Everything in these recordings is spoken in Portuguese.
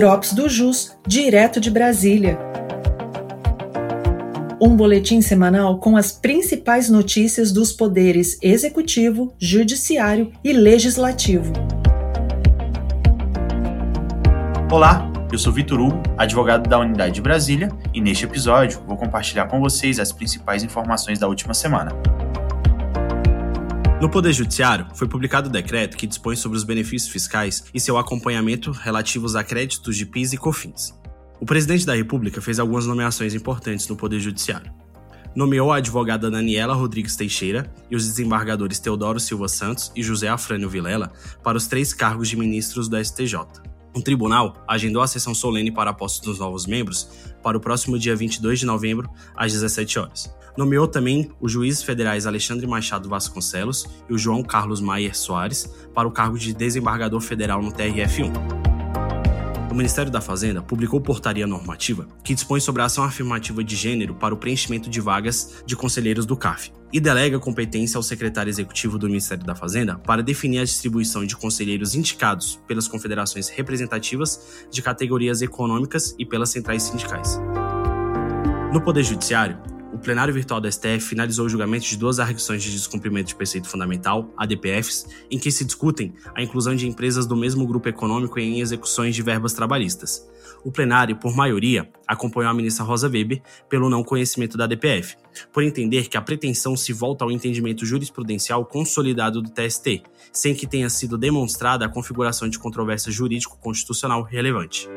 Drops do Jus, direto de Brasília. Um boletim semanal com as principais notícias dos poderes executivo, judiciário e legislativo. Olá, eu sou Vitor Hugo, advogado da Unidade de Brasília, e neste episódio vou compartilhar com vocês as principais informações da última semana. No Poder Judiciário, foi publicado o decreto que dispõe sobre os benefícios fiscais e seu acompanhamento relativos a créditos de PIS e COFINS. O presidente da República fez algumas nomeações importantes no Poder Judiciário. Nomeou a advogada Daniela Rodrigues Teixeira e os desembargadores Teodoro Silva Santos e José Afrânio Vilela para os três cargos de ministros do STJ. Um tribunal agendou a sessão solene para a posse dos novos membros para o próximo dia 22 de novembro, às 17 horas. Nomeou também os juízes federais Alexandre Machado Vasconcelos e o João Carlos Maier Soares para o cargo de desembargador federal no TRF1. O Ministério da Fazenda publicou portaria normativa que dispõe sobre a ação afirmativa de gênero para o preenchimento de vagas de conselheiros do CAF e delega competência ao secretário executivo do Ministério da Fazenda para definir a distribuição de conselheiros indicados pelas confederações representativas de categorias econômicas e pelas centrais sindicais. No Poder Judiciário, o plenário virtual da STF finalizou o julgamento de duas arguições de descumprimento de preceito fundamental, ADPFs, em que se discutem a inclusão de empresas do mesmo grupo econômico em execuções de verbas trabalhistas. O plenário, por maioria, acompanhou a ministra Rosa Weber pelo não conhecimento da ADPF, por entender que a pretensão se volta ao entendimento jurisprudencial consolidado do TST, sem que tenha sido demonstrada a configuração de controvérsia jurídico-constitucional relevante.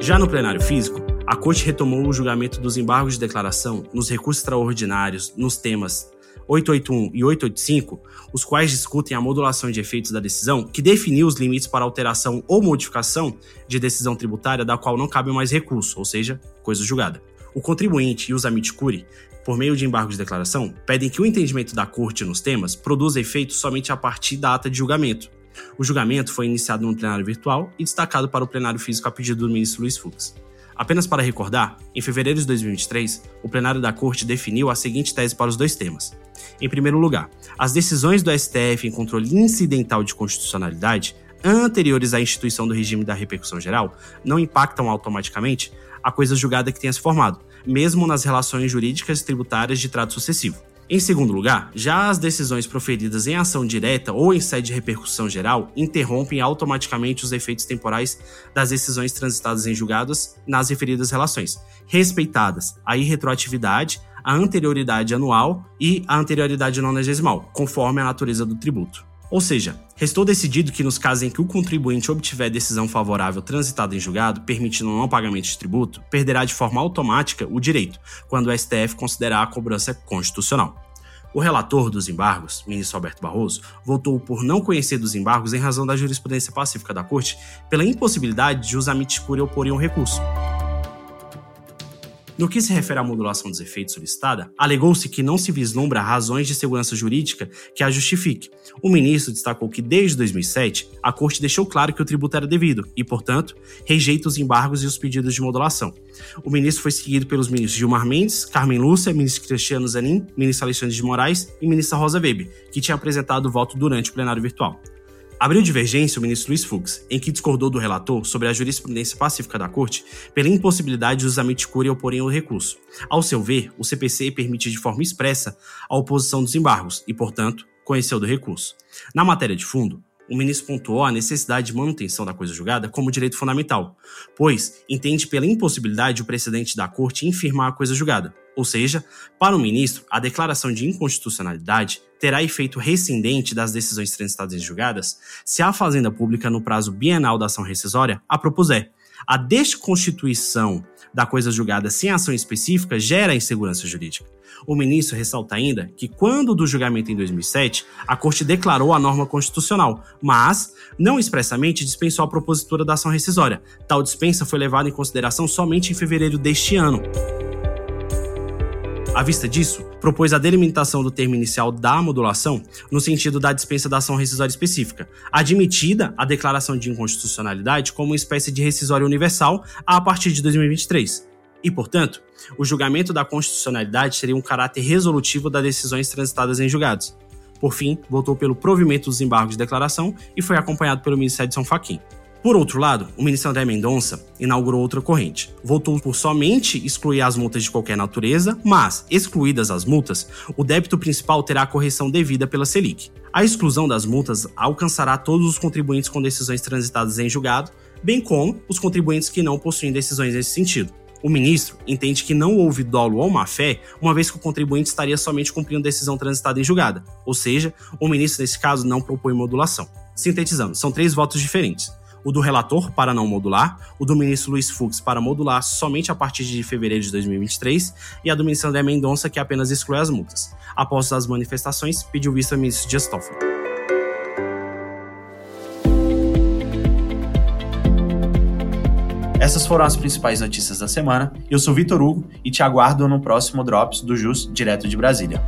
Já no plenário físico, a Corte retomou o julgamento dos embargos de declaração nos recursos extraordinários nos temas 881 e 885, os quais discutem a modulação de efeitos da decisão, que definiu os limites para alteração ou modificação de decisão tributária da qual não cabe mais recurso, ou seja, coisa julgada. O contribuinte e os amici curiae, por meio de embargos de declaração, pedem que o entendimento da Corte nos temas produza efeitos somente a partir da ata de julgamento. O julgamento foi iniciado no plenário virtual e destacado para o plenário físico a pedido do ministro Luiz Fux. Apenas para recordar, em fevereiro de 2023, o plenário da Corte definiu a seguinte tese para os dois temas. Em primeiro lugar, as decisões do STF em controle incidental de constitucionalidade, anteriores à instituição do regime da repercussão geral, não impactam automaticamente a coisa julgada que tenha se formado, mesmo nas relações jurídicas tributárias de trato sucessivo. Em segundo lugar, já as decisões proferidas em ação direta ou em sede de repercussão geral interrompem automaticamente os efeitos temporais das decisões transitadas em julgados nas referidas relações, respeitadas a irretroatividade, a anterioridade anual e a anterioridade nonagesimal, conforme a natureza do tributo. Ou seja, restou decidido que nos casos em que o contribuinte obtiver decisão favorável transitada em julgado, permitindo o não pagamento de tributo, perderá de forma automática o direito, quando o STF considerar a cobrança constitucional. O relator dos embargos, ministro Alberto Barroso, votou por não conhecer dos embargos em razão da jurisprudência pacífica da Corte pela impossibilidade de os amici curiae oporem um recurso. No que se refere à modulação dos efeitos solicitada, alegou-se que não se vislumbra razões de segurança jurídica que a justifique. O ministro destacou que desde 2007 a Corte deixou claro que o tributo era devido e, portanto, rejeita os embargos e os pedidos de modulação. O ministro foi seguido pelos ministros Gilmar Mendes, Carmen Lúcia, ministro Cristiano Zanin, ministro Alexandre de Moraes e ministra Rosa Weber, que tinha apresentado o voto durante o plenário virtual. Abriu divergência o ministro Luiz Fux, em que discordou do relator sobre a jurisprudência pacífica da Corte pela impossibilidade dos amici curiae oporem o recurso. Ao seu ver, o CPC permite de forma expressa a oposição dos embargos e, portanto, conheceu do recurso. Na matéria de fundo, o ministro pontuou a necessidade de manutenção da coisa julgada como direito fundamental, pois entende pela impossibilidade o precedente da Corte infirmar a coisa julgada. Ou seja, para o ministro, a declaração de inconstitucionalidade terá efeito rescindente das decisões transitadas em julgadas se a Fazenda Pública, no prazo bienal da ação rescisória, a propuser. A desconstituição da coisa julgada sem ação específica gera insegurança jurídica. O ministro ressalta ainda que, quando do julgamento em 2007, a Corte declarou a norma constitucional, mas não expressamente dispensou a propositura da ação rescisória. Tal dispensa foi levada em consideração somente em fevereiro deste ano. À vista disso, propôs a delimitação do termo inicial da modulação no sentido da dispensa da ação rescisória específica, admitida a declaração de inconstitucionalidade como uma espécie de rescisória universal a partir de 2023. E, portanto, o julgamento da constitucionalidade teria um caráter resolutivo das decisões transitadas em julgados. Por fim, votou pelo provimento dos embargos de declaração e foi acompanhado pelo ministro Edson Fachin. Por outro lado, o ministro André Mendonça inaugurou outra corrente. Votou por somente excluir as multas de qualquer natureza, mas, excluídas as multas, o débito principal terá a correção devida pela Selic. A exclusão das multas alcançará todos os contribuintes com decisões transitadas em julgado, bem como os contribuintes que não possuem decisões nesse sentido. O ministro entende que não houve dolo ou má-fé, uma vez que o contribuinte estaria somente cumprindo decisão transitada em julgada, ou seja, o ministro, nesse caso, não propõe modulação. Sintetizando, são três votos diferentes o do relator para não modular, o do ministro Luiz Fux para modular somente a partir de fevereiro de 2023 e a do ministro André Mendonça que apenas exclui as multas. Após as manifestações, pediu visto ao ministro Dias Toffoli. Essas foram as principais notícias da semana. Eu sou Vitor Hugo e te aguardo no próximo Drops do JUS direto de Brasília.